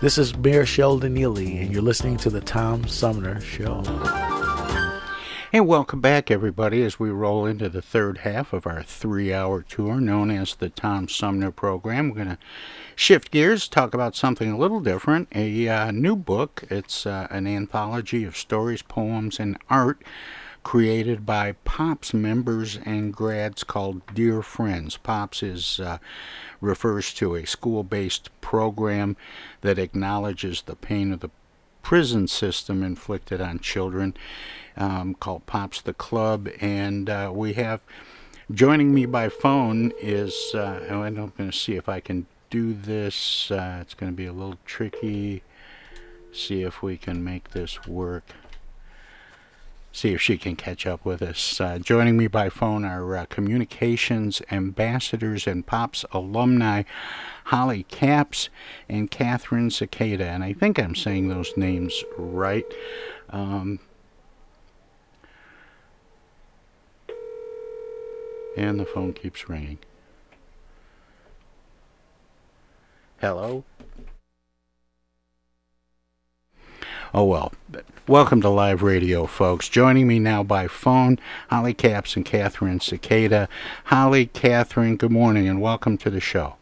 This is Mayor Sheldon Neely, and you're listening to the Tom Sumner Show. And welcome back, everybody, as we roll into the third half of our three hour tour known as the Tom Sumner Program. We're going to shift gears, talk about something a little different a uh, new book. It's uh, an anthology of stories, poems, and art created by POPS members and grads called Dear Friends. POPS is uh, refers to a school-based program that acknowledges the pain of the prison system inflicted on children, um, called Pops the Club, and uh, we have joining me by phone is uh, oh, I'm going to see if I can do this. Uh, it's going to be a little tricky. See if we can make this work see if she can catch up with us. Uh, joining me by phone are uh, communications ambassadors and POPS alumni Holly Capps and Catherine Secaida. And I think I'm saying those names right. Um, and the phone keeps ringing. Hello? Oh well. Welcome to live radio, folks. Joining me now by phone, Holly Capps and Catherine Secaida. Holly, Catherine, good morning and welcome to the show.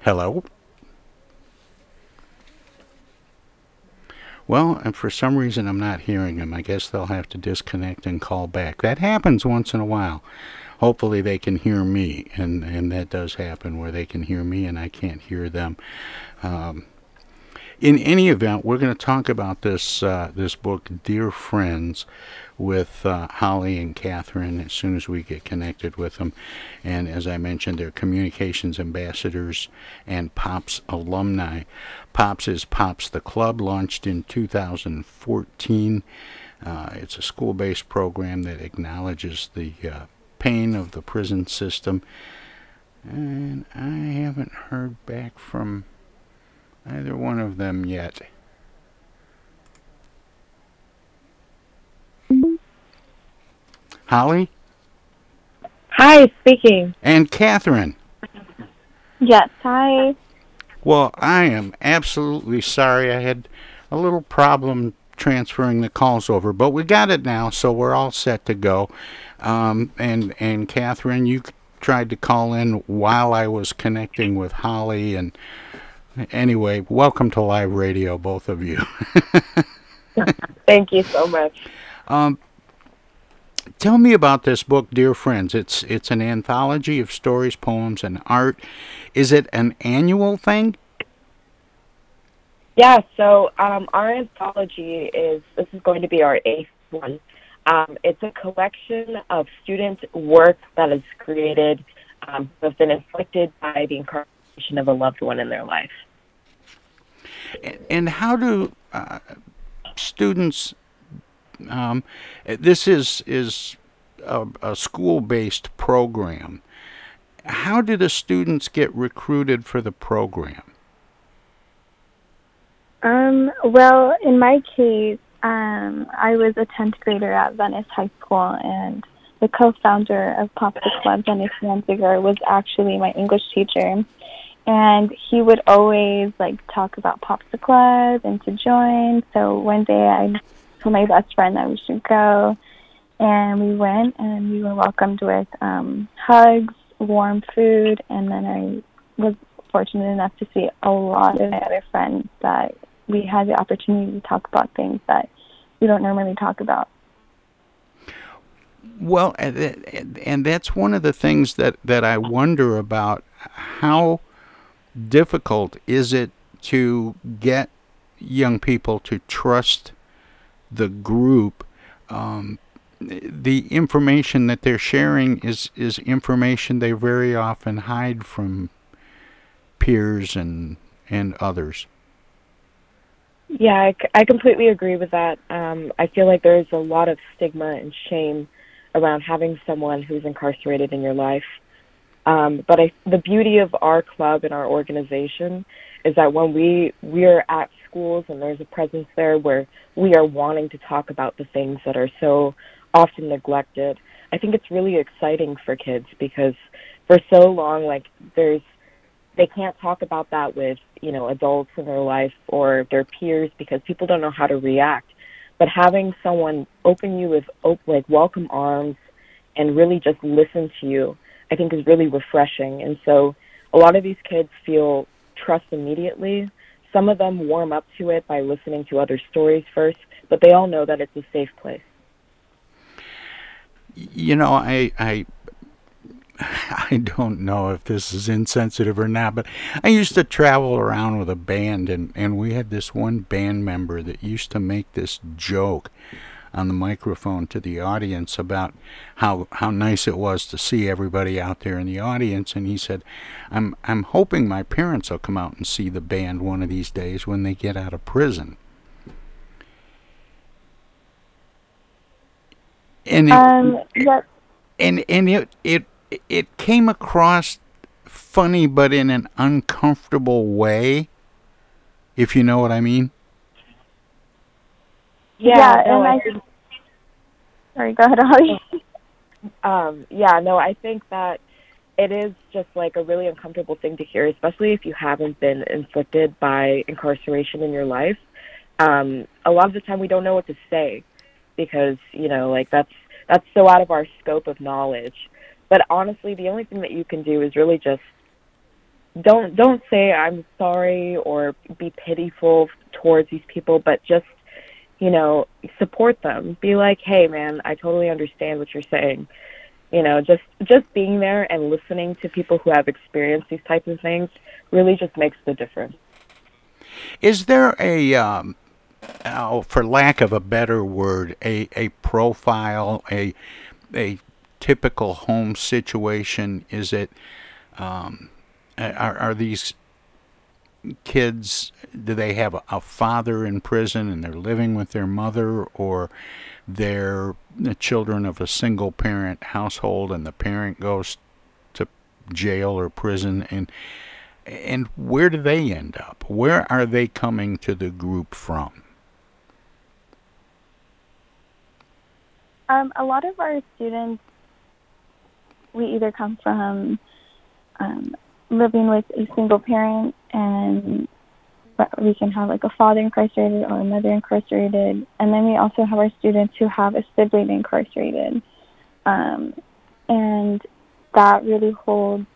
Hello? Well, and for some reason I'm not hearing them. I guess they'll have to disconnect and call back. That happens once in a while hopefully they can hear me, and and that does happen where they can hear me and I can't hear them. Um, in any event, we're going to talk about this uh, this book, Dear Friends, with uh, Holly and Catherine as soon as we get connected with them. And as I mentioned, they're communications ambassadors and POPS alumni. POPS is POPS the Club, launched in 2014. Uh, it's a school based program that acknowledges the uh, pain of the prison system. And I haven't heard back from either one of them yet. Holly? Hi, speaking. And Catherine? Yes, hi. Well, I am absolutely sorry. I had a little problem transferring the calls over, but we got it now, so we're all set to go. Um, and and Catherine, you tried to call in while I was connecting with Holly, and anyway, welcome to live radio, both of you. Thank you so much. Um, tell me about this book, dear friends. It's it's an anthology of stories, poems, and art. Is it an annual thing? Yeah. So um, our anthology is this is going to be our eighth one. Um, it's a collection of student work that is created um, who have been inflicted by the incarceration of a loved one in their life. And how do uh, students? Um, this is is a, a school-based program. How do the students get recruited for the program? Um, well, in my case, um, I was a 10th grader at Venice High School, and the co-founder of Pop the Club, Dennis Danziger, was actually my English teacher. And he would always like talk about Pop the Club and to join. So one day I told my best friend that we should go, and we went, and we were welcomed with um, hugs, warm food, and then I was fortunate enough to see a lot of my other friends that we had the opportunity to talk about things that we don't normally talk about. Well, and, that's one of the things that, that I wonder about. How difficult is it to get young people to trust the group? Um, the information that they're sharing is, is information they very often hide from peers and and others. Yeah, I, I completely agree with that. Um, I feel like there's a lot of stigma and shame around having someone who's incarcerated in your life. Um, but I, the beauty of our club and our organization is that when we we are at schools and there's a presence there where we are wanting to talk about the things that are so often neglected. I think it's really exciting for kids because for so long, like there's they can't talk about that with you know adults in their life or their peers because people don't know how to react. But having someone open you with op- like welcome arms and really just listen to you i think is really refreshing. And so a lot of these kids feel trust immediately. Some of them warm up to it by listening to other stories first but they all know that it's a safe place. You know i i I don't know if this is insensitive or not, but I used to travel around with a band, and, and we had this one band member that used to make this joke on the microphone to the audience about how how nice it was to see everybody out there in the audience and he said I'm I'm hoping my parents will come out and see the band one of these days when they get out of prison. And it, um, yep. and and it it it came across funny but in an uncomfortable way if you know what i mean. Yeah, yeah no, and I I, think, sorry go ahead Holly. um yeah no i think that it is just like a really uncomfortable thing to hear especially if you haven't been inflicted by incarceration in your life. Um a lot of the time we don't know what to say because you know like that's that's so out of our scope of knowledge but honestly, the only thing that you can do is really just don't don't say I'm sorry or be pitiful towards these people, but just you know support them. Be like, hey man, I totally understand what you're saying. You know, just just being there and listening to people who have experienced these types of things really just makes the difference. Is there a um, oh, for lack of a better word, a a profile, a a typical home situation? Is it um, are, are these kids do they have a, a, father in prison and they're living with their mother? Or they're the children of a single parent household and the parent goes to jail or prison? And and where do they end up? Where are they coming to the group from? Um, a lot of our students we either come from um, living with a single parent and we can have like a father incarcerated or a mother incarcerated. And then we also have our students who have a sibling incarcerated. Um, and that really holds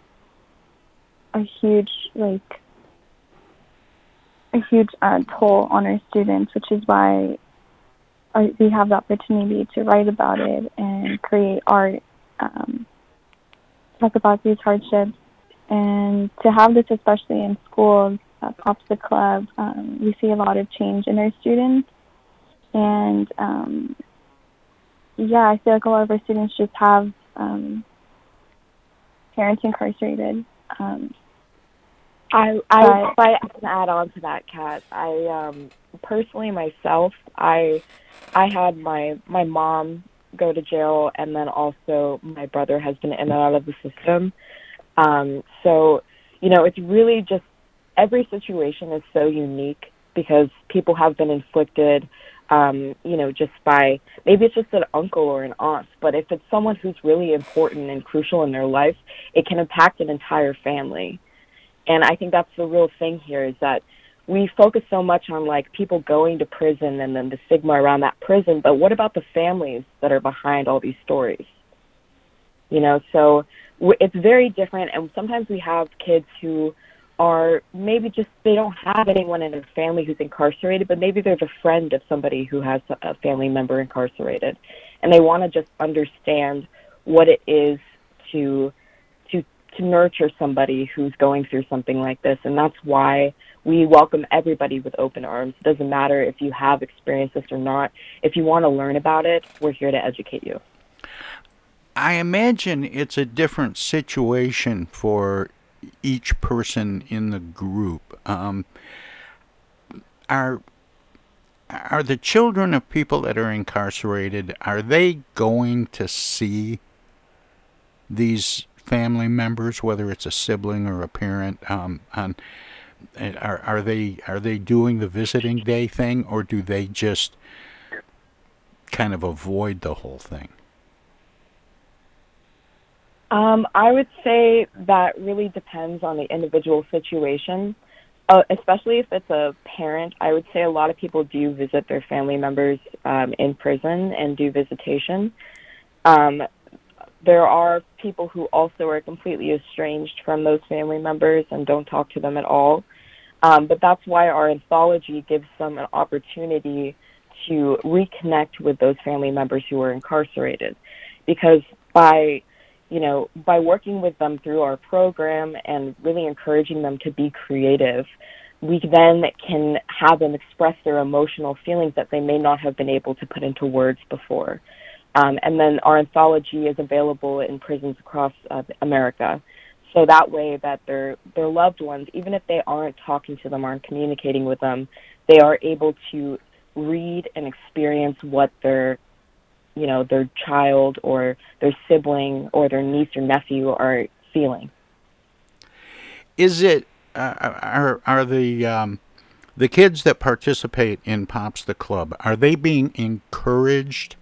a huge like a huge uh, toll on our students which is why we have the opportunity to write about it and create art um, talk about these hardships. And to have this, especially in schools, Pops the Club, um, we see a lot of change in our students. And um, yeah, I feel like a lot of our students just have um, parents incarcerated. Um, I I, I can add on to that, Kat. I um, personally myself, I I had my my mom go to jail, and then also my brother has been in and out of the system. Um, so, you know, it's really just every situation is so unique because people have been inflicted, um, you know, just by maybe it's just an uncle or an aunt, but if it's someone who's really important and crucial in their life, it can impact an entire family. And I think that's the real thing here is that we focus so much on like people going to prison and then the stigma around that prison, but what about the families that are behind all these stories? You know, so it's very different, and sometimes we have kids who are maybe just they don't have anyone in their family who's incarcerated, but maybe there's a friend of somebody who has a family member incarcerated, and they want to just understand what it is to to to nurture somebody who's going through something like this, and that's why we welcome everybody with open arms. It doesn't matter if you have experienced this or not. If you want to learn about it, we're here to educate you. I imagine it's a different situation for each person in the group. Um, are are the children of people that are incarcerated are they going to see these family members, whether it's a sibling or a parent, um, on are are they are they doing the visiting day thing, or do they just kind of avoid the whole thing? Um, I would say that really depends on the individual situation, uh, especially if it's a parent. I would say a lot of people do visit their family members um, in prison and do visitation. Um, there are people who also are completely estranged from those family members and don't talk to them at all. Um, but that's why our anthology gives them an opportunity to reconnect with those family members who are incarcerated. Because by you know, by working with them through our program and really encouraging them to be creative, we then can have them express their emotional feelings that they may not have been able to put into words before. Um, and then our anthology is available in prisons across uh, America. So that way that their their loved ones, even if they aren't talking to them, aren't communicating with them, they are able to read and experience what their you know their child or their sibling or their niece or nephew are feeling. Is it uh, are are the um, the kids that participate in Pops the Club are they being encouraged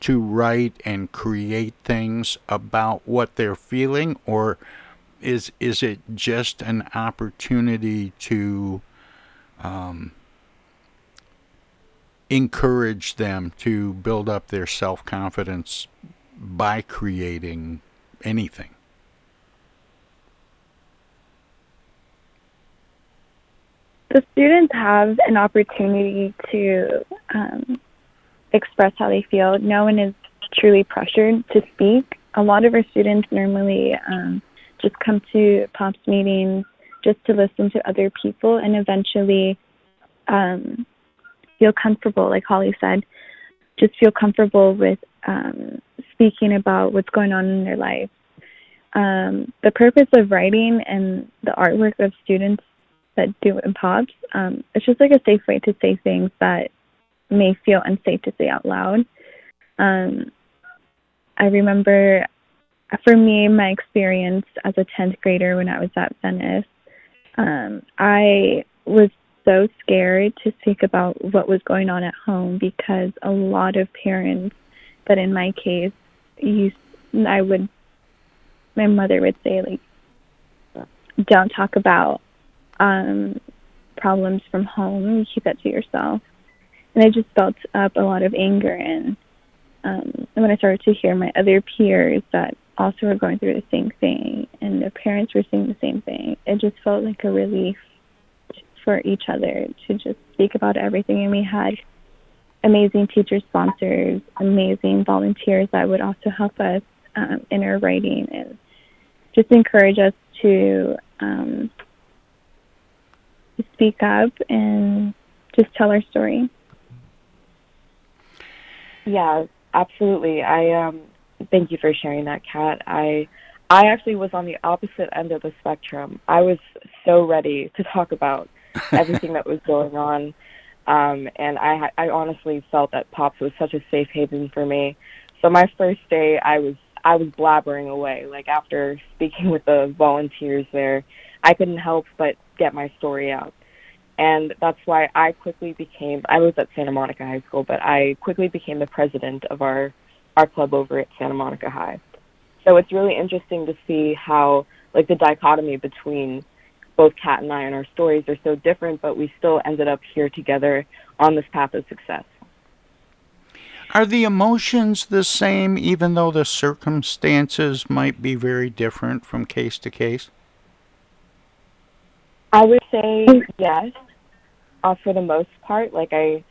to write and create things about what they're feeling, or is is it just an opportunity to um, encourage them to build up their self confidence by creating anything? The students have an opportunity to um, express how they feel. No one is truly pressured to speak. A lot of our students normally um, just come to POPs meetings just to listen to other people and eventually um, feel comfortable, like Holly said, just feel comfortable with um, speaking about what's going on in their life. Um, the purpose of writing and the artwork of students that do in pops, um, it's just like a safe way to say things that may feel unsafe to say out loud. Um, I remember, for me, my experience as a 10th grader when I was at Venice, um, I was so scared to speak about what was going on at home because a lot of parents, but in my case, you, I would, my mother would say like, don't talk about um, problems from home. Keep that to yourself. And I just built up a lot of anger and um, and when I started to hear my other peers that also were going through the same thing and their parents were seeing the same thing, it just felt like a relief for each other to just speak about everything. And we had amazing teacher sponsors, amazing volunteers that would also help us um, in our writing and just encourage us to um, speak up and just tell our story. Yeah, absolutely. I um, thank you for sharing that, Kat. I I actually was on the opposite end of the spectrum. I was so ready to talk about everything that was going on. Um, and I, I honestly felt that Pops was such a safe haven for me. So my first day, I was I was blabbering away. Like after speaking with the volunteers there, I couldn't help but get my story out. And that's why I quickly became I was at Santa Monica High School, but I quickly became the president of our our club over at Santa Monica High. So it's really interesting to see how like the dichotomy between both Kat and I and our stories are so different, but we still ended up here together on this path of success. Are the emotions the same, even though the circumstances might be very different from case to case? I would say yes, uh, for the most part. Like I,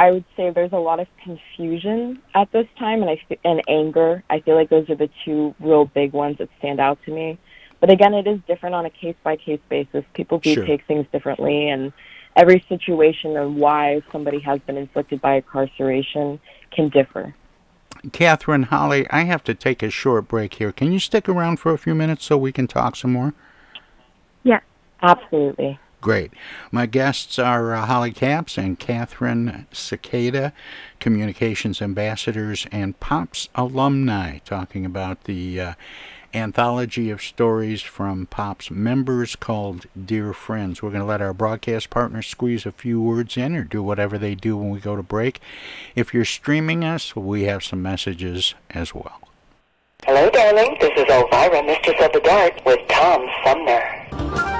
I would say there's a lot of confusion at this time, and I f- and anger. I feel like those are the two real big ones that stand out to me. But again, it is different on a case by case basis. People do Sure. take things differently, and every situation and why somebody has been inflicted by incarceration can differ. Catherine Holly, I have to take a short break here. Can you stick around for a few minutes so we can talk some more? Yeah, absolutely. Great. My guests are uh, Holly Capps and Catherine Secaida, communications ambassadors and POPs alumni, talking about the uh, anthology of stories from POPs members called Dear Friends. We're going to let our broadcast partners squeeze a few words in or do whatever they do when we go to break. If you're streaming us, we have some messages as well. Hello, darling. This is Elvira, Mistress of the Dark, with Tom Sumner.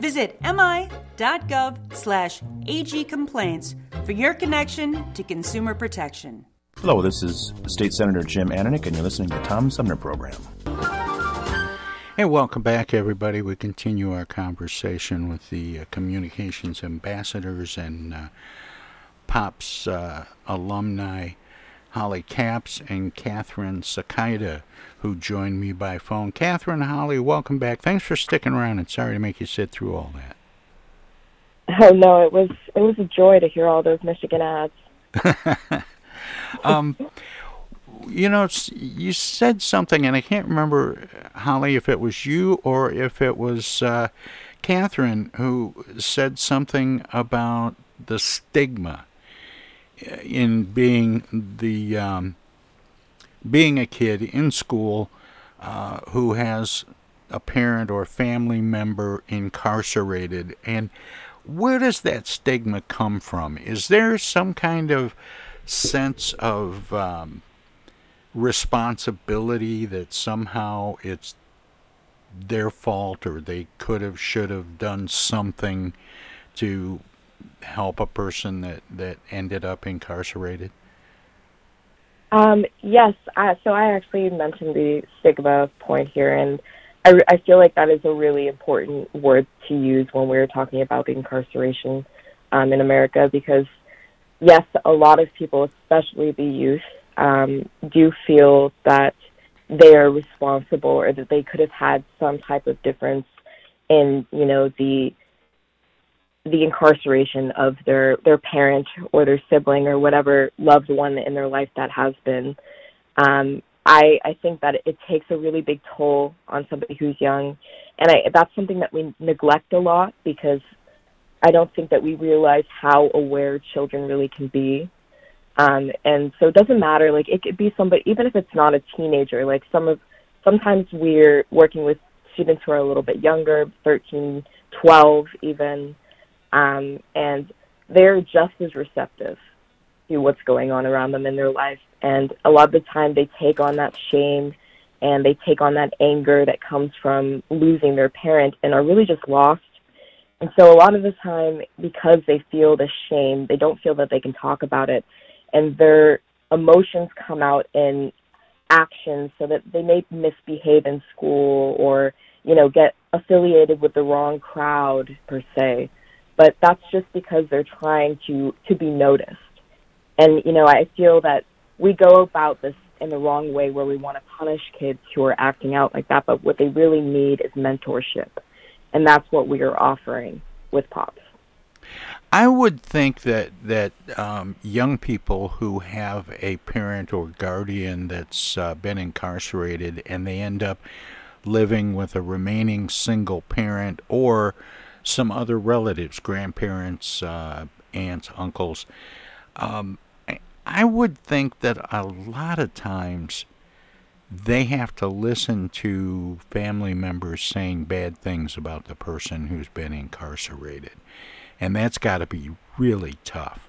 Visit mi.gov slash agcomplaints for for your connection to consumer protection. Hello, this is State Senator Jim Ananich, and you're listening to the Tom Sumner Program. Hey, welcome back, everybody. We continue our conversation with the uh, communications ambassadors and uh, POPs uh, alumni, Holly Capps and Catherine Secaida, who joined me by phone. Catherine, Holly, welcome back. Thanks for sticking around, and sorry to make you sit through all that. Oh no, it was it was a joy to hear all those Michigan ads. um, you know, you said something, and I can't remember, Holly, if it was you or if it was uh, Catherine who said something about the stigma in being the um, being a kid in school uh, who has a parent or family member incarcerated, and where does that stigma come from? Is there some kind of sense of um, responsibility that somehow it's their fault or they could have, should have done something to help a person that, that ended up incarcerated? Um, yes, uh, so I actually mentioned the stigma point here, and I, I feel like that is a really important word to use when we're talking about the incarceration um, in America because, yes, a lot of people, especially the youth, um, do feel that they are responsible or that they could have had some type of difference in, you know, the the incarceration of their their parent or their sibling or whatever loved one in their life that has been. Um, I I think that it takes a really big toll on somebody who's young, and I, that's something that we neglect a lot because I don't think that we realize how aware children really can be. Um, and so it doesn't matter. Like it could be somebody, even if it's not a teenager. Like some of sometimes we're working with students who are a little bit younger, 13, 12 even um, and they're just as receptive to what's going on around them in their life. And a lot of the time, they take on that shame and they take on that anger that comes from losing their parent and are really just lost. And so, a lot of the time, because they feel the shame, they don't feel that they can talk about it, and their emotions come out in actions so that they may misbehave in school or you know get affiliated with the wrong crowd per se but that's just because they're trying to to be noticed. And you know, I feel that we go about this in the wrong way where we want to punish kids who are acting out like that, but what they really need is mentorship. And that's what we are offering with POPs. I would think that that um, young people who have a parent or guardian that's uh, been incarcerated and they end up living with a remaining single parent or some other relatives, grandparents, uh, aunts, uncles. Um, I would think that a lot of times they have to listen to family members saying bad things about the person who's been incarcerated. And that's got to be really tough.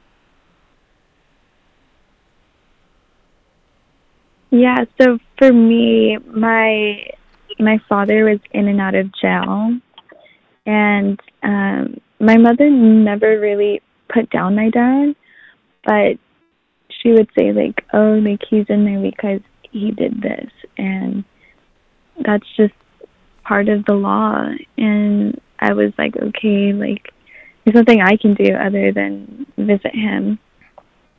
Yeah, so for me, my my father was in and out of jail and um, my mother never really put down my dad, but she would say like, "Oh, like he's in there because he did this," and that's just part of the law. And I was like, "Okay, like there's nothing I can do other than visit him."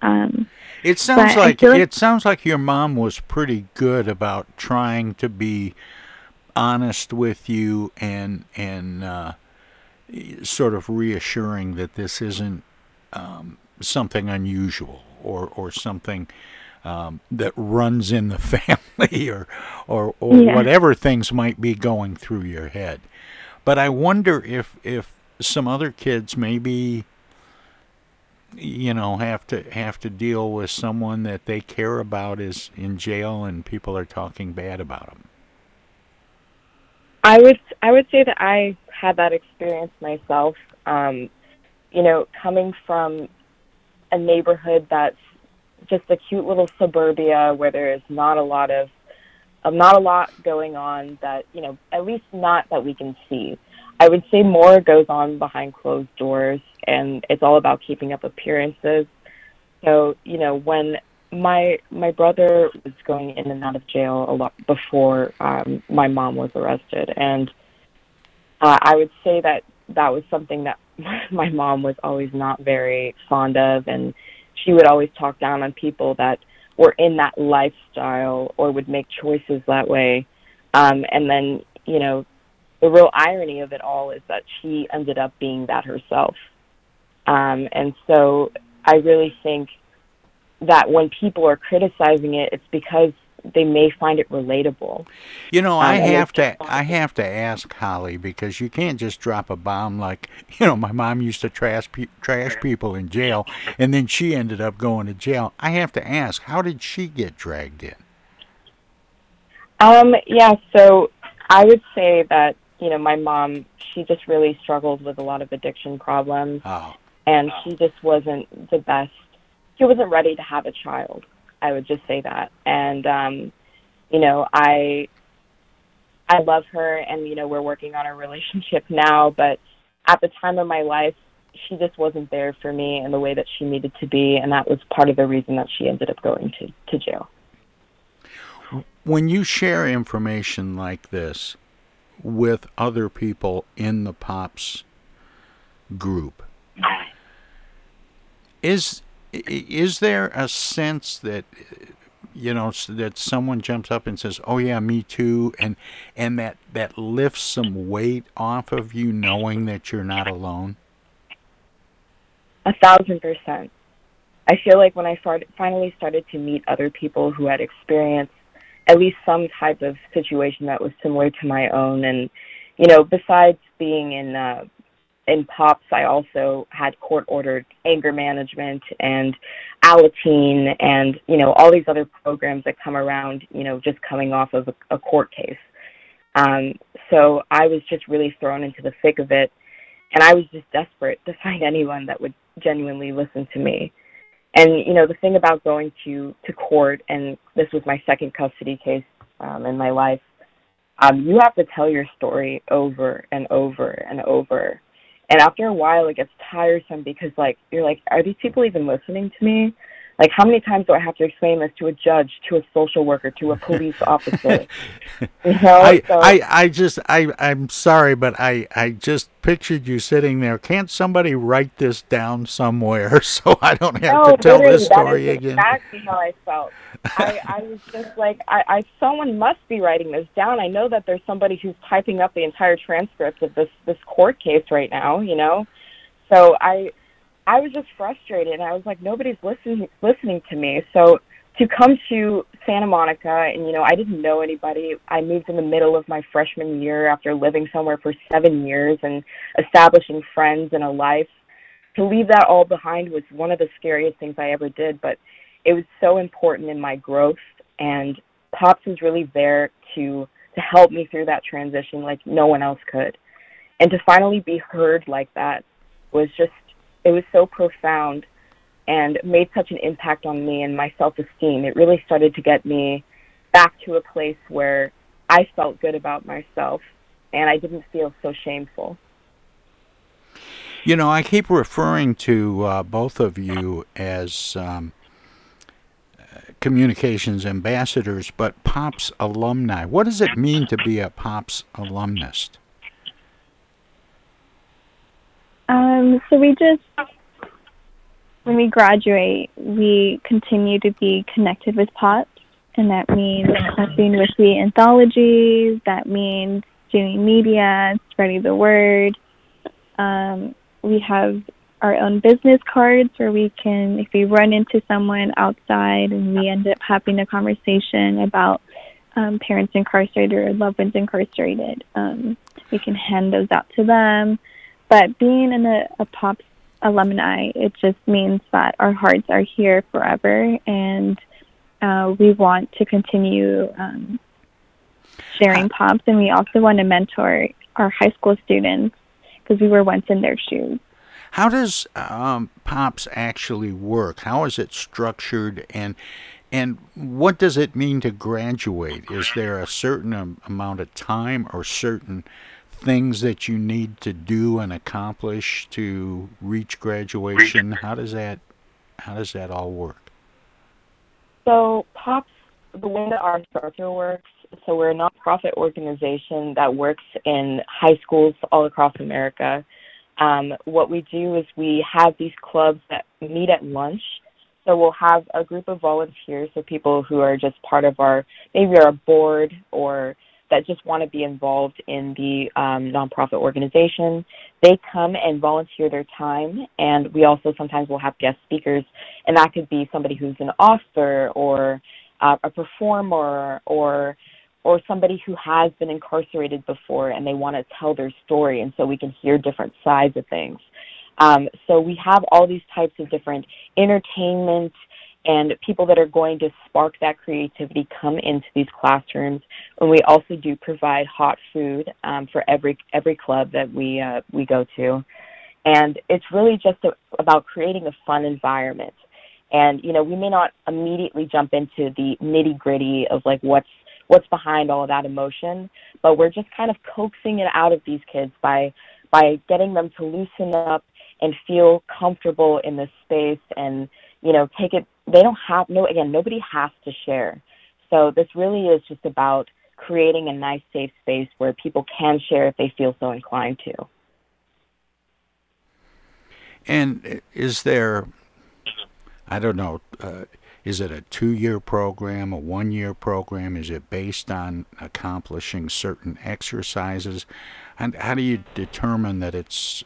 Um, it sounds like, like it sounds like your mom was pretty good about trying to be honest with you and and uh, sort of reassuring that this isn't um, something unusual or or something um, that runs in the family or or, or yeah. whatever things might be going through your head. But I wonder if if some other kids maybe you know have to have to deal with someone that they care about is in jail and people are talking bad about them. I would I would say that I had that experience myself. Um, you know, coming from a neighborhood that's just a cute little suburbia where there is not a lot of um, not a lot going on that you know at least not that we can see. I would say more goes on behind closed doors. and it's all about keeping up appearances. So, you know, when my my brother was going in and out of jail a lot before um, my mom was arrested, and uh, I would say that that was something that my mom was always not very fond of, and she would always talk down on people that were in that lifestyle or would make choices that way. Um, and then, you know, the real irony of it all is that she ended up being that herself. Um, and so I really think that when people are criticizing it, it's because they may find it relatable. You know, I Um, have to I have to ask Holly because you can't just drop a bomb like you know my mom used to trash pe- trash people in jail and then she ended up going to jail. I have to ask, how did she get dragged in? Um, yeah, so I would say that, you know, my mom, she just really struggled with a lot of addiction problems. Oh. And she just wasn't the best. She wasn't ready to have a child. I would just say that. And um, you know, I I love her and you know, we're working on a relationship now, but at the time of my life, she just wasn't there for me in the way that she needed to be, and that was part of the reason that she ended up going to to jail. When you share information like this with other people in the pops group, is is there a sense that you know that someone jumps up and says, "Oh yeah, me too," and and that that lifts some weight off of you, knowing that you're not alone? A thousand percent. I feel like when I started, finally started to meet other people who had experienced at least some type of situation that was similar to my own, and you know, besides being in uh, in pops, I also had court ordered anger management and Alateen, and you know, all these other programs that come around. You know, just coming off of a, a court case. Um, so I was just really thrown into the thick of it, and I was just desperate to find anyone that would genuinely listen to me. And you know, the thing about going to to court, and this was my second custody case um, in my life, um, you have to tell your story over and over and over. And after a while, it gets tiresome because like you're like, are these people even listening to me? Like, how many times do I have to explain this to a judge, to a social worker, to a police officer? you know, I, so, I, I just I I'm sorry, but I I just pictured you sitting there. Can't somebody write this down somewhere so I don't have no, to tell this story is again? Exactly how I felt. I, I was just like, I, I, someone must be writing this down. I know that there's somebody who's typing up the entire transcript of this this court case right now. You know, so I, I was just frustrated. and I was like, nobody's listening listening to me. So to come to Santa Monica, and you know, I didn't know anybody. I moved in the middle of my freshman year after living somewhere for seven years and establishing friends and a life. To leave that all behind was one of the scariest things I ever did, but it was so important in my growth and Pops was really there to to help me through that transition like no one else could. And to finally be heard like that was just it was so profound and made such an impact on me and my self-esteem. It really started to get me back to a place where I felt good about myself and I didn't feel so shameful. You know, I keep referring to uh, both of you as um, communications ambassadors, but Pops alumni. What does it mean to be a Pops alumnus? Um, so we just, when we graduate, we continue to be connected with POPS, and that means helping with the anthologies, that means doing media, spreading the word. Um, we have our own business cards where we can, if we run into someone outside and we end up having a conversation about um, parents incarcerated or loved ones incarcerated, um, we can hand those out to them. But being in a, a POPS alumni, it just means that our hearts are here forever and uh, we want to continue um, sharing POPS and we also want to mentor our high school students because we were once in their shoes. How does um, Pops actually work? How is it structured, and and what does it mean to graduate? Is there a certain am- amount of time or certain things that you need to do and accomplish to reach graduation? How does that how does that all work? So POPs, the way that our structure works, so we're a nonprofit organization that works in high schools all across America. Um, what we do is we have these clubs that meet at lunch. So we'll have a group of volunteers, so people who are just part of our maybe our board or that just want to be involved in the um, nonprofit organization. They come and volunteer their time, and we also sometimes will have guest speakers, and that could be somebody who's an author or uh, a performer or or somebody who has been incarcerated before and they want to tell their story, and so we can hear different sides of things. Um, so we have all these types of different entertainment and people that are going to spark that creativity come into these classrooms. And we also do provide hot food um, for every every club that we uh, we go to, and it's really just a, about creating a fun environment. And you know, we may not immediately jump into the nitty gritty of like what's what's behind all of that emotion, but we're just kind of coaxing it out of these kids by by getting them to loosen up and feel comfortable in this space and you know take it they don't have no again nobody has to share. So this really is just about creating a nice safe space where people can share if they feel so inclined to. And is there i don't know uh, is it a two-year program a one-year program? Is it based on accomplishing certain exercises? And how do you determine that it's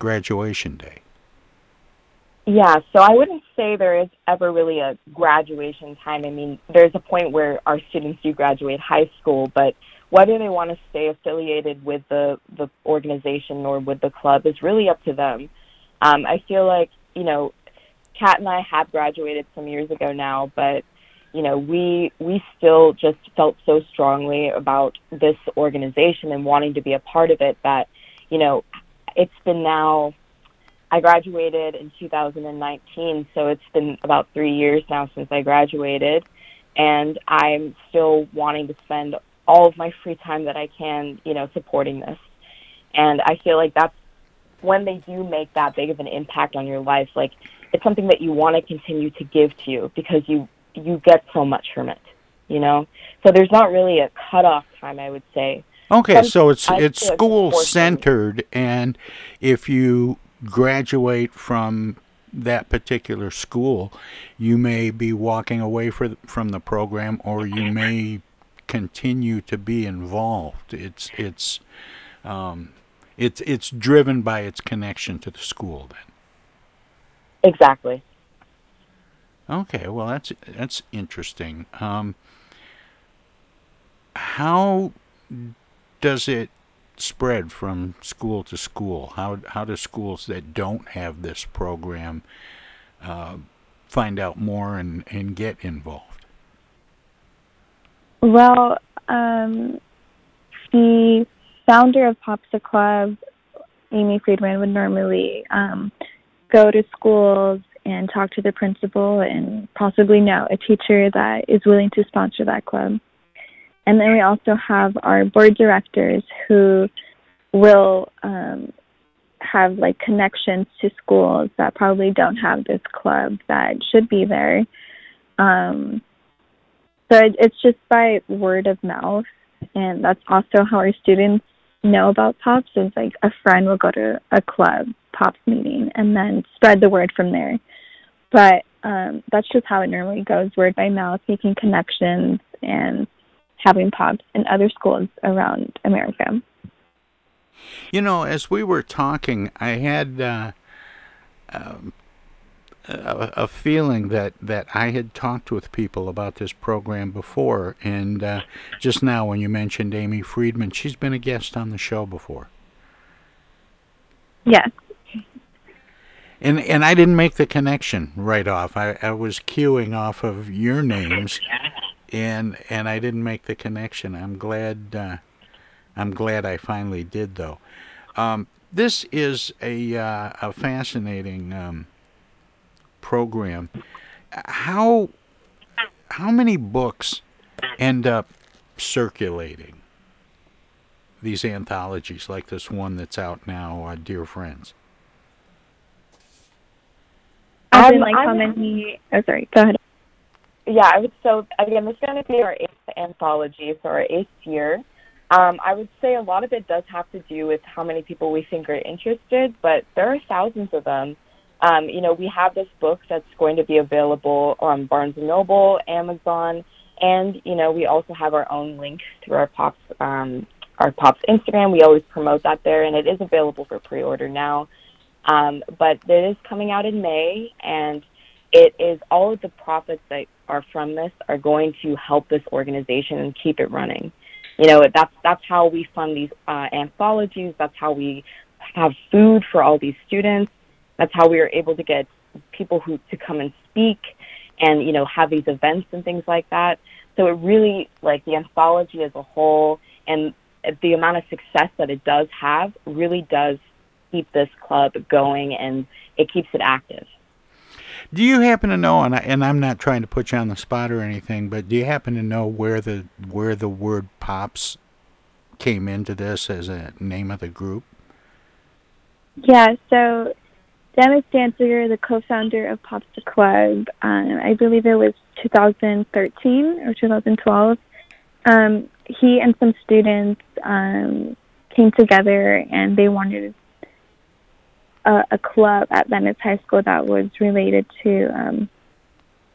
graduation day yeah, so I wouldn't say there is ever really a graduation time. I mean, there's a point where our students do graduate high school, but whether they want to stay affiliated with the the organization or with the club is really up to them. Um, I feel like you know, Kat and I have graduated some years ago now, but you know, we we still just felt so strongly about this organization and wanting to be a part of it that you know, it's been now I graduated in 2019, so it's been about three years now since I graduated, and I'm still wanting to spend all of my free time that I can, you know, supporting this. And I feel like that's when they do make that big of an impact on your life. Like it's something that you want to continue to give to you because you you get so much from it, you know. So there's not really a cutoff time, I would say. Okay, Some, so it's I it's school centered, and if you graduate from that particular school, you may be walking away for, from the program, or you may continue to be involved. It's it's um, it's it's driven by its connection to the school. Then. Exactly. Okay, well that's that's interesting. Um, how does it spread from school to school? How how do schools that don't have this program uh, find out more and, and get involved? Well, um, the founder of Pops the Club, Amy Friedman, would normally um, go to schools and talk to the principal and possibly know a teacher that is willing to sponsor that club. And then we also have our board directors who will um, have like connections to schools that probably don't have this club that should be there. Um, so it, it's just by word of mouth, and that's also how our students know about Pops. Is like a friend will go to a club Pops meeting and then spread the word from there. But um, that's just how it normally goes, word by mouth, making connections and having pops in other schools around America. You know, as we were talking, I had uh, um, a, a, feeling that, that I had talked with people about this program before, and uh, just now when you mentioned Amy Friedman, she's been a guest on the show before. Yes. And and I didn't make the connection right off. I, I was queuing off of your names, and and I didn't make the connection. I'm glad. Uh, I'm glad I finally did though. Um, this is a uh, a fascinating um, program. How how many books end up circulating these anthologies like this one that's out now, uh, Dear Friends? As Um, in, like how I'm- many? Oh, sorry. Go ahead. Yeah, I would. So again, this is going to be our eighth anthology, so our eighth year. Um, I would say a lot of it does have to do with how many people we think are interested, but there are thousands of them. Um, you know, we have this book that's going to be available on Barnes and Noble, Amazon, and you know, we also have our own link through our Pops, um, our Pops Instagram. We always promote that there, and it is available for pre-order now. Um, but it is coming out in May, and it is all of the profits that are from this are going to help this organization and keep it running. You know, that's that's how we fund these uh, anthologies. That's how we have food for all these students. That's how we are able to get people who to come and speak, and you know, have these events and things like that. So it really, like the anthology as a whole, and the amount of success that it does have, really does keep this club going, and it keeps it active. Do you happen to know, and, I, and I'm not trying to put you on the spot or anything, but do you happen to know where the where the word pops came into this as a name of the group? Yeah, so Dennis Danziger, the co-founder of Pops the Club, um, I believe it was 2013 or 2012. Um, he and some students um, came together and they wanted a, a club at Venice High School that was related to um,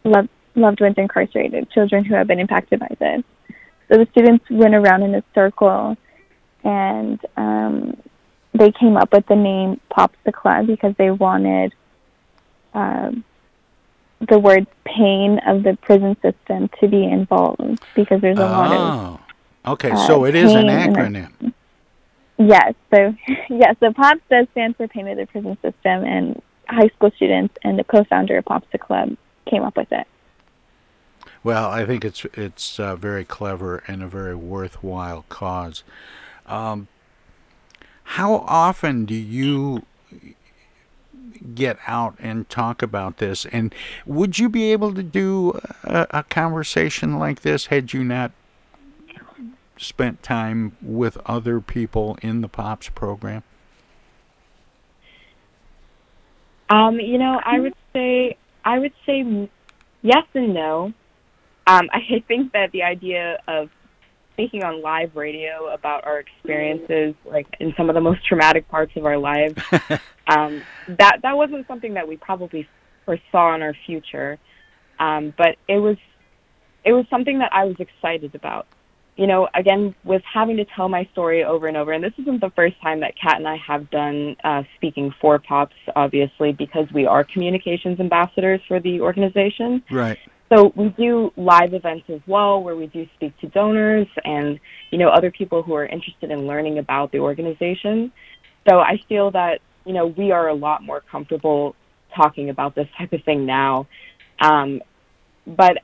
love, loved ones incarcerated, children who have been impacted by this. So the students went around in a circle and um, they came up with the name Pops the Club because they wanted um, the word pain of the prison system to be involved because there's a lot of Oh, okay. uh, so it is an acronym. Yes. So, yes. So POPS does stand for Pain of the Prison System, and high school students and the co-founder of POPS the Club came up with it. Well, I think it's it's uh, very clever and a very worthwhile cause. Um, how often do you get out and talk about this? And would you be able to do a, a conversation like this had you not spent time with other people in the POPs program? Um, you know, I would say I would say yes and no. Um, I think that the idea of speaking on live radio about our experiences, like in some of the most traumatic parts of our lives, um, that that wasn't something that we probably foresaw in our future. Um, but it was it was something that I was excited about. You know, again, with having to tell my story over and over, and this isn't the first time that Kat and I have done uh, speaking for Pops, obviously, because we are communications ambassadors for the organization. Right. So we do live events as well, where we do speak to donors and you know other people who are interested in learning about the organization. So I feel that you know we are a lot more comfortable talking about this type of thing now. Um, but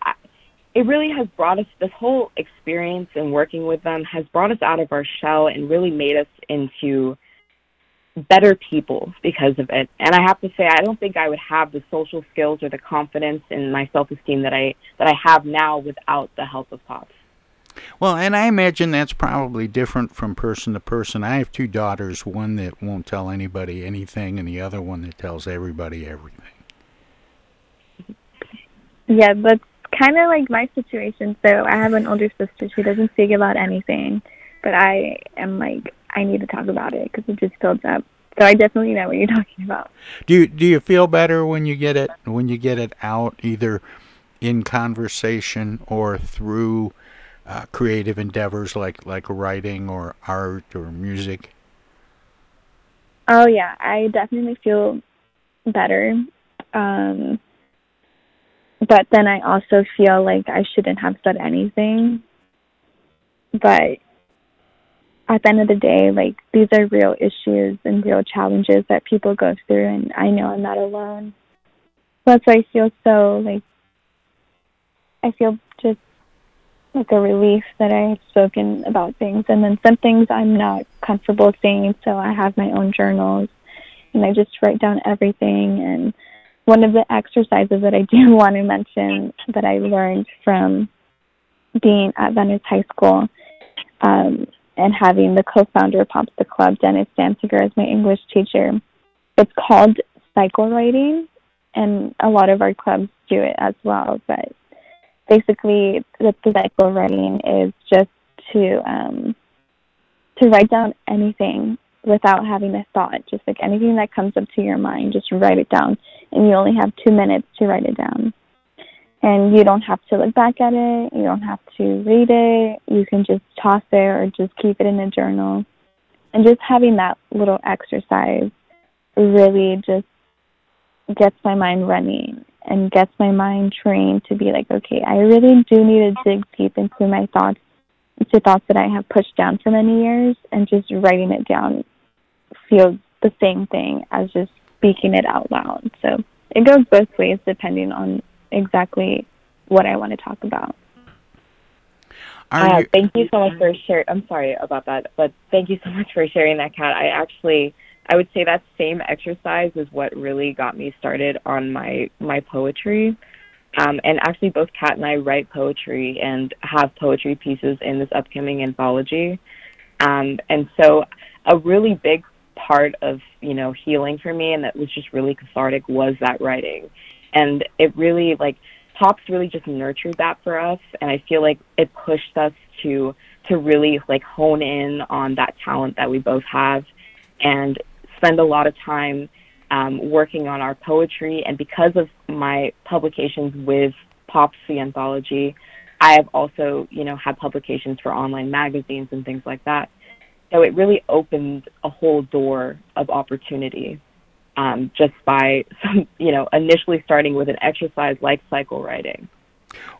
it really has brought us this whole experience and working with them has brought us out of our shell and really made us into better people because of it. And I have to say I don't think I would have the social skills or the confidence and my self-esteem that I that I have now without the help of Pops. Well, and I imagine that's probably different from person to person. I have two daughters, one that won't tell anybody anything, and the other one that tells everybody everything. Yeah, that's kind of like my situation. So I have an older sister. She doesn't speak about anything, but I am like, I need to talk about it because it just builds up. So I definitely know what you're talking about. Do you, do you feel better when you get it when you get it out either in conversation or through uh, creative endeavors like like writing or art or music? Oh yeah, I definitely feel better. Um, but then I also feel like I shouldn't have said anything. But at the end of the day, like these are real issues and real challenges that people go through, and I know I'm not alone. That's why I feel so like I feel just like a relief that I've spoken about things, and then some things I'm not comfortable saying, so I have my own journals, and I just write down everything. And one of the exercises that I do want to mention that I learned from being at Venice High School um, and having the co-founder of Pops the Club, Dennis Danziger, as my English teacher. It's called cycle writing, and a lot of our clubs do it as well. But basically, the, cycle writing is just to um, to write down anything without having a thought. Just like anything that comes up to your mind, just write it down. And you only have two minutes to write it down. And you don't have to look back at it. You don't have to read it. You can just toss it or just keep it in a journal. And just having that little exercise really just gets my mind running and gets my mind trained to be like, okay, I really do need to dig deep into my thoughts, into thoughts that I have pushed down for many years, and just writing it down feels the same thing as just speaking it out loud. So it goes both ways depending on exactly what I want to talk about. Uh, thank you so much for sharing. I'm sorry about that, but thank you so much for sharing that, Kat. I actually, I would say that same exercise is what really got me started on my my poetry. Um, and actually, both Kat and I write poetry and have poetry pieces in this upcoming anthology. Um, and so, a really big part of you know healing for me, and that was just really cathartic, was that writing. And it really like Pops really just nurtured that for us, and I feel like it pushed us to to really like hone in on that talent that we both have, and spend a lot of time um, working on our poetry. And because of my publications with Pops the anthology, I have also you know had publications for online magazines and things like that. So it really opened a whole door of opportunity um, just by some, you know initially starting with an exercise like cycle writing.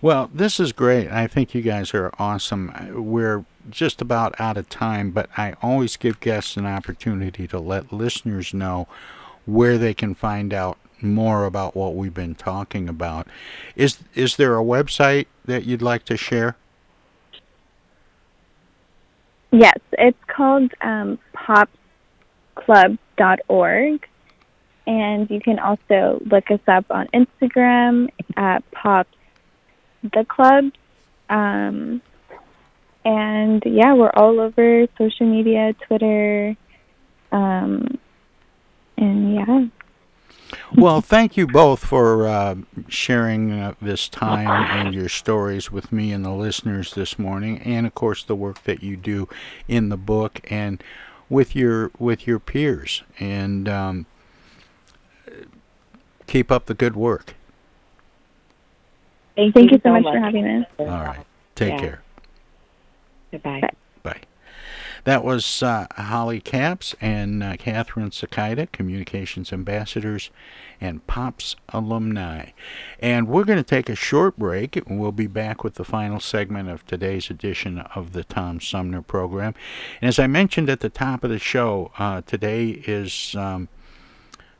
Well, this is great. I think you guys are awesome. We're just about out of time, but I always give guests an opportunity to let listeners know where they can find out more about what we've been talking about. Is is there a website that you'd like to share? Yes, it's called um, popsclub.org. And you can also look us up on Instagram at Pops the Club. Um, and yeah, we're all over social media, Twitter. Um, and yeah. Well, thank you both for uh, sharing uh, this time and your stories with me and the listeners this morning, and of course the work that you do in the book and with your with your peers. And um, keep up the good work. Thank, Thank you, so much, much, for having us. All right, take yeah. care. Goodbye. Bye. That was uh, Holly Capps and uh, Katherine Secaida, Communications Ambassadors and POPS alumni. And we're going to take a short break, and we'll be back with the final segment of today's edition of the Tom Sumner program. And as I mentioned at the top of the show, uh, today is um,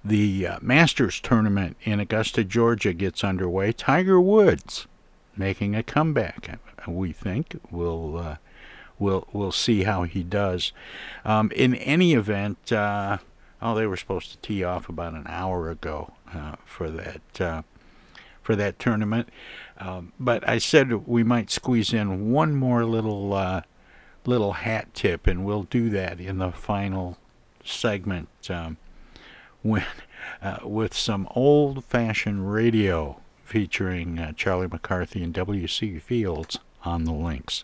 the uh, Masters tournament in Augusta, Georgia gets underway. Tiger Woods making a comeback. We think we'll uh, we'll we'll see how he does. Um, in any event, uh, oh, they were supposed to tee off about an hour ago uh, for that uh, for that tournament, um, but I said we might squeeze in one more little uh, little hat tip, and we'll do that in the final segment. Um, when uh, with some old fashioned radio featuring uh, Charlie McCarthy and W.C. Fields on the links.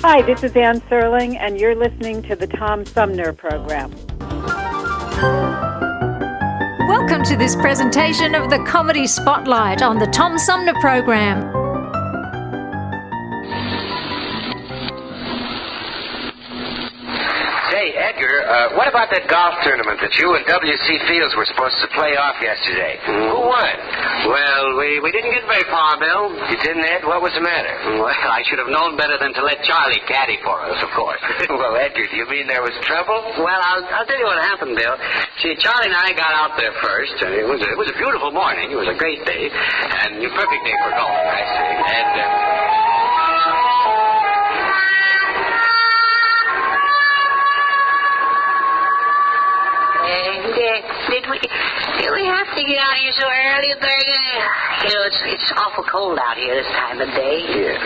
Hi, this is Anne Serling, and you're listening to the Tom Sumner Program. Welcome to this presentation of the Comedy Spotlight on the Tom Sumner Program. Edgar, uh, what about that golf tournament that you and W.C. Fields were supposed to play off yesterday? Who won? Well, we, we didn't get very far, Bill. You didn't, Ed? What was the matter? Well, I should have known better than to let Charlie caddy for us, of course. well, Edgar, do you mean there was trouble? Well, I'll, I'll tell you what happened, Bill. See, Charlie and I got out there first, and it was a, it was a beautiful morning. It was a great day, and a perfect day for golf, I see. And uh, did we did we have to get out here so early, Bergen? You know, it's it's awful cold out here this time of day. Yeah.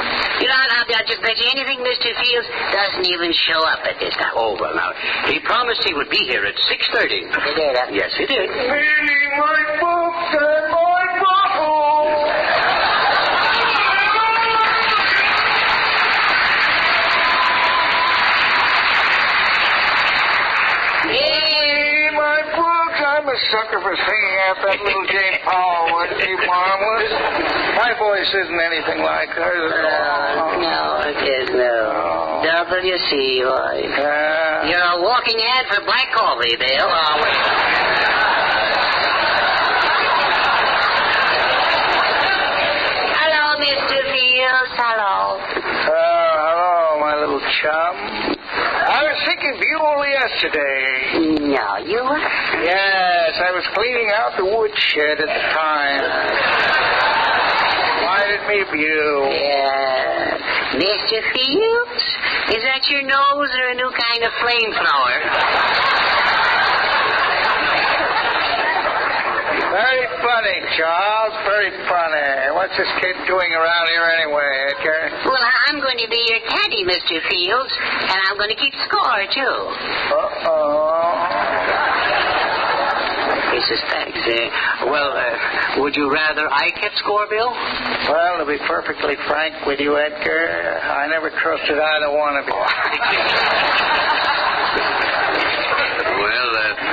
You know, I'll, I'll just bet you anything Mr. Fields doesn't even show up at this time. Oh, well, now, he promised he would be here at 6.30. He did, huh? Yes, he did. Meaning my books a sucker for singing after that little Jane Powell, wasn't she, marvelous? My voice isn't anything like hers at all. No, it is no. WC, boy. You're a walking ad for black coffee, Bill. Oh, wait. Hello, Mr. Fields. Hello. Uh, hello, my little chum. I was thinking of you only yesterday. No, you were? Yes, I was cleaning out the woodshed at the time. Reminded me of you. Yeah. Mr. Fields? Is that your nose or a new kind of flamethrower? Very funny, Charles. Very funny. What's this kid doing around here anyway, Edgar? Well, I'm going to be your caddy, Mr. Fields, and I'm going to keep score, too. Uh-oh. He suspects. Uh, well, uh, would you rather I kept score, Bill? Well, to be perfectly frank with you, Edgar, I never trusted either one of you.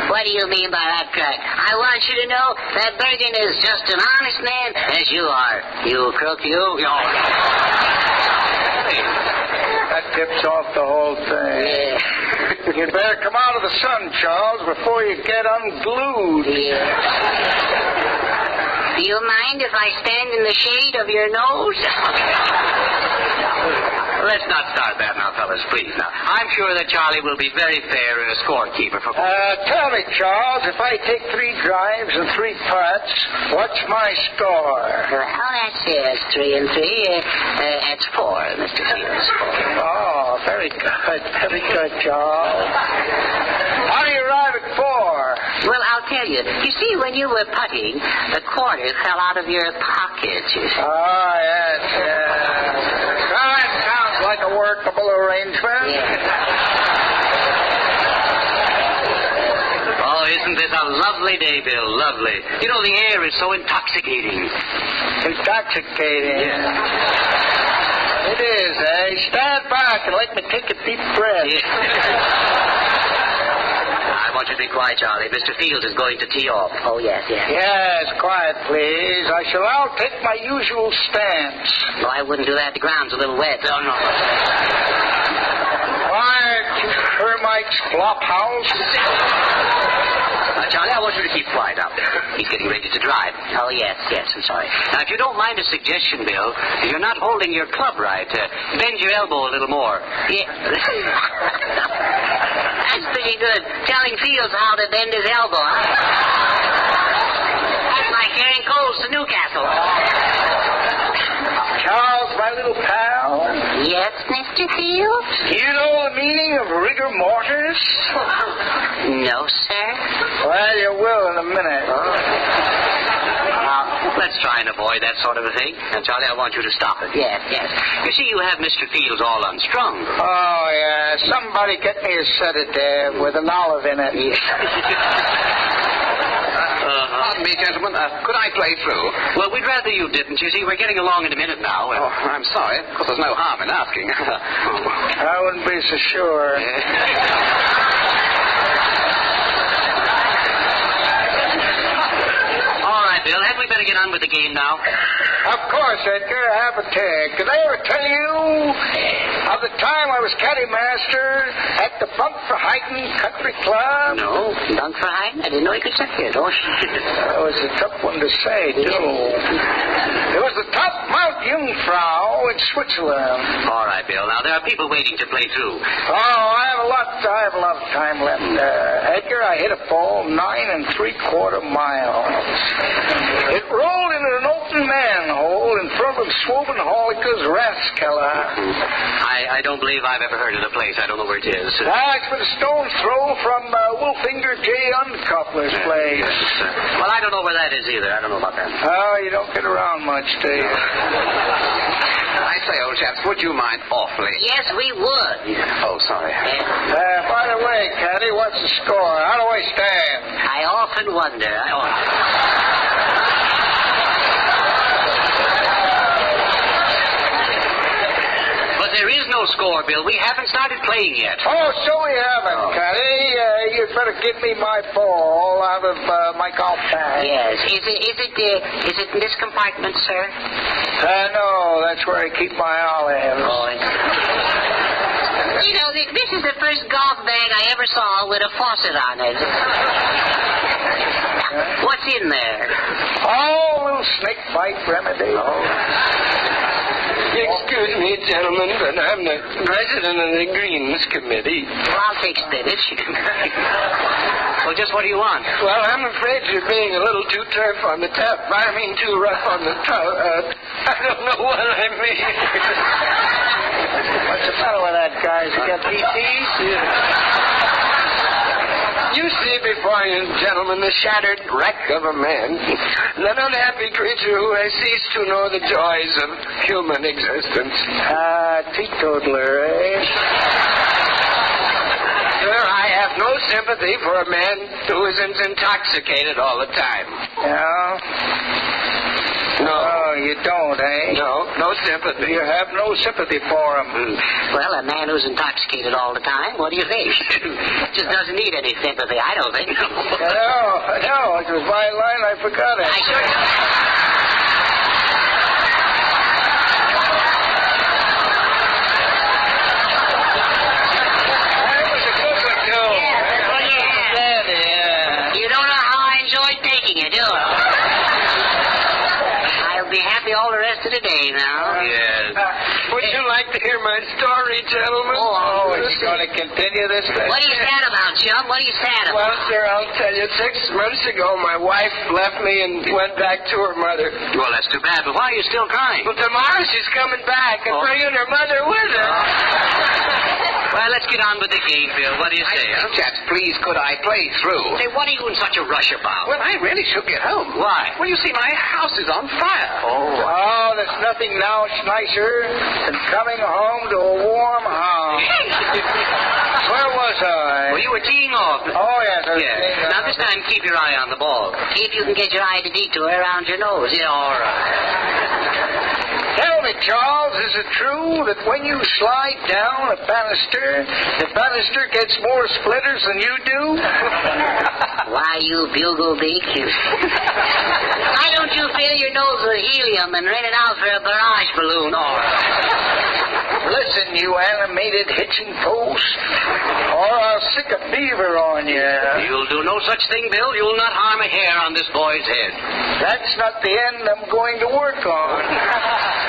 Well. What do you mean by that, Craig? I want you to know that Bergen is just an honest man, as you are. You crook, you. you That tips off the whole thing. Yeah. You'd better come out of the sun, Charles, before you get unglued. Here. Do you mind if I stand in the shade of your nose? Let's not start that now, fellas, please. Now, I'm sure that Charlie will be very fair and a scorekeeper for. Uh, tell me, Charles, if I take three drives and three putts, what's my score? Well, that's uh, three and three. Uh, uh, that's four, Mr. Fields. Oh, very good, very good, Charles. How do you arrive at four? Well, I'll tell you. You see, when you were putting, the quarter fell out of your pocket. You see. Oh, yes, yes. Well, that sounds like a arrangement. Oh, isn't this a lovely day, Bill? Lovely. You know, the air is so intoxicating. Intoxicating. It is, eh? Stand back and let me take a deep breath. I want you to be quiet, Charlie. Mr. Fields is going to tee off. Oh, yes, yes. Yes, quiet, please. I shall now take my usual stance. No, I wouldn't do that. The ground's a little wet. Oh, no. Quiet, you termites flop I want you to keep quiet out there. He's getting ready to drive. Oh, yes, yes, I'm sorry. Now, if you don't mind a suggestion, Bill, if you're not holding your club right, uh, bend your elbow a little more. Yeah. That's pretty good. Telling Fields how to bend his elbow, huh? That's like carrying coals to Newcastle. Charles, my little pal. Yes, Mr. Fields? You know the meaning of rigor mortis? No, sir. Well, you will in a minute. Now, let's try and avoid that sort of a thing. And, Charlie, I want you to stop it. Yes, yes. You see, you have Mr. Fields all unstrung. Oh, yeah. Somebody get me a sedative with an olive in it. Pardon me, gentlemen. Uh, could I play through? Well, we'd rather you didn't. You see, we're getting along in a minute now. Oh, I'm sorry. Of course, there's no harm in asking. I wouldn't be so sure. All right, Bill. Hadn't we better get on with the game now? Of course, Edgar. Have a tag. Did I ever tell you of the time I was caddy master at the Bunk for Heighten Country Club? No. Dunk for Hyden? I didn't know he could sit here. Oh, That was a tough one to say, too. It was the top Mount Jungfrau in Switzerland. All right, Bill. Now, there are people waiting to play through. Oh, I have a lot. I have a lot of time left. Uh, Edgar, I hit a ball nine and three quarter miles. It rolled into an open manhole in front of Swobenholliker's Rathskeller. I, I don't believe I've ever heard of the place. I don't know where it is. Ah, it's been a stone's throw from uh, Wolfinger J. Uncoupler's place. Well, I don't know where that is either. I don't know about that. Oh, you don't get around much, do you? I say, old chaps, would you mind awfully? Yes, we would. Oh, sorry. Uh, by the way, Caddy, what's the score? How do I stand? I often wonder. I often... But there is no score, Bill. We haven't started playing yet. Oh, so we haven't, Connie. Uh, you'd better give me my ball out of uh, my golf bag. Yes. Is it is it uh, is it in this compartment, sir? Uh, no, that's where I keep my olives. Oh, You know, this is the first golf bag I ever saw with a faucet on it. What's in there? Oh, little snake bite remedy. Excuse me, gentlemen, but I'm the president of the Greens Committee. Well, I'll take spinach. well, just what do you want? Well, I'm afraid you're being a little too tough on the tough. I mean, too rough on the tough. Uh, I don't know what I mean. What's the matter with that guy? Has he got PTs? You see before you, gentlemen, the shattered wreck of a man, an unhappy creature who has ceased to know the joys of human existence. Ah, teetotaler, eh? Sir, I have no sympathy for a man who isn't intoxicated all the time. Yeah? No. You don't, eh? No, no sympathy. You have no sympathy for him. Well, a man who's intoxicated all the time, what do you think? Just doesn't need any sympathy, I don't think. No, no, it was my line. I forgot it. I sure That was a good one, too. You don't know how I enjoyed taking you, do it, do you? I'll be happy all of the day now. Yes. Uh, would you like to hear my story, gentlemen? Oh, oh is he going to continue this thing? What are you sad about, chum? What are you sad about? Well, sir, I'll tell you. Six months ago, my wife left me and went back to her mother. Well, that's too bad, but why are you still crying? Well, tomorrow she's coming back and Oh. bringing her mother with her. Oh. Well, let's get on with the game, Bill. What do you say, huh? Chaps, please, could I play through? Say, what are you in such a rush about? Well, I really should get home. Why? Well, you see, my house is on fire. Oh, Oh, there's nothing now nicer than coming home to a warm house. Where was I? Well, you were teeing off. Oh, yes. I was Yeah. Now, uh, this time, keep your eye on the ball. See if you can get your eye to detour around your nose. Yeah, all right. Tell me, Charles, is it true that when you slide down a banister, the banister gets more splitters than you do? Why, you bugle beak. Why don't you fill your nose with helium and rent it out for a barrage balloon? or? Listen, you animated hitching post, or I'll sick a beaver on you. You'll do no such thing, Bill. You'll not harm a hair on this boy's head. That's not the end I'm going to work on.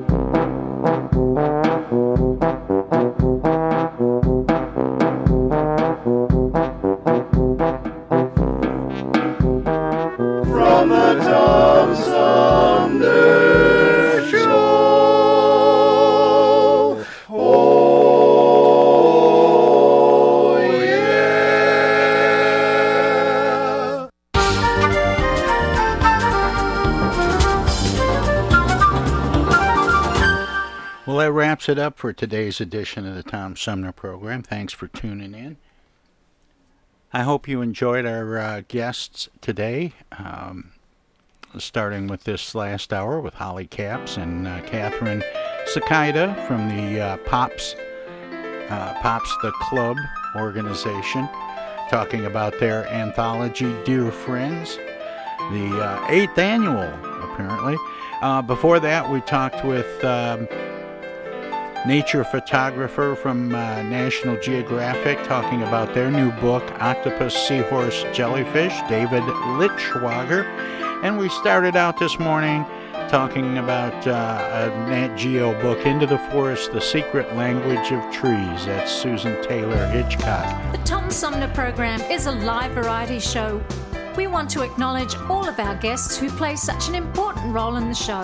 That wraps it up for today's edition of the Tom Sumner program. Thanks for tuning in. I hope you enjoyed our uh, guests today, um, starting with this last hour with Holly Capps and uh, Katherine Secaida from the uh, Pops uh, Pops the Club organization, talking about their anthology Dear Friends, the uh, eighth annual, apparently. Uh, before that, we talked with um, nature photographer from uh, National Geographic talking about their new book, Octopus, Seahorse, Jellyfish, David Liittschwager. And we started out this morning talking about uh, a Nat Geo book, Into the Forest, The Secret Language of Trees. That's Susan Taylor Hitchcock. The Tom Sumner program is a live variety show. We want to acknowledge all of our guests who play such an important role in the show,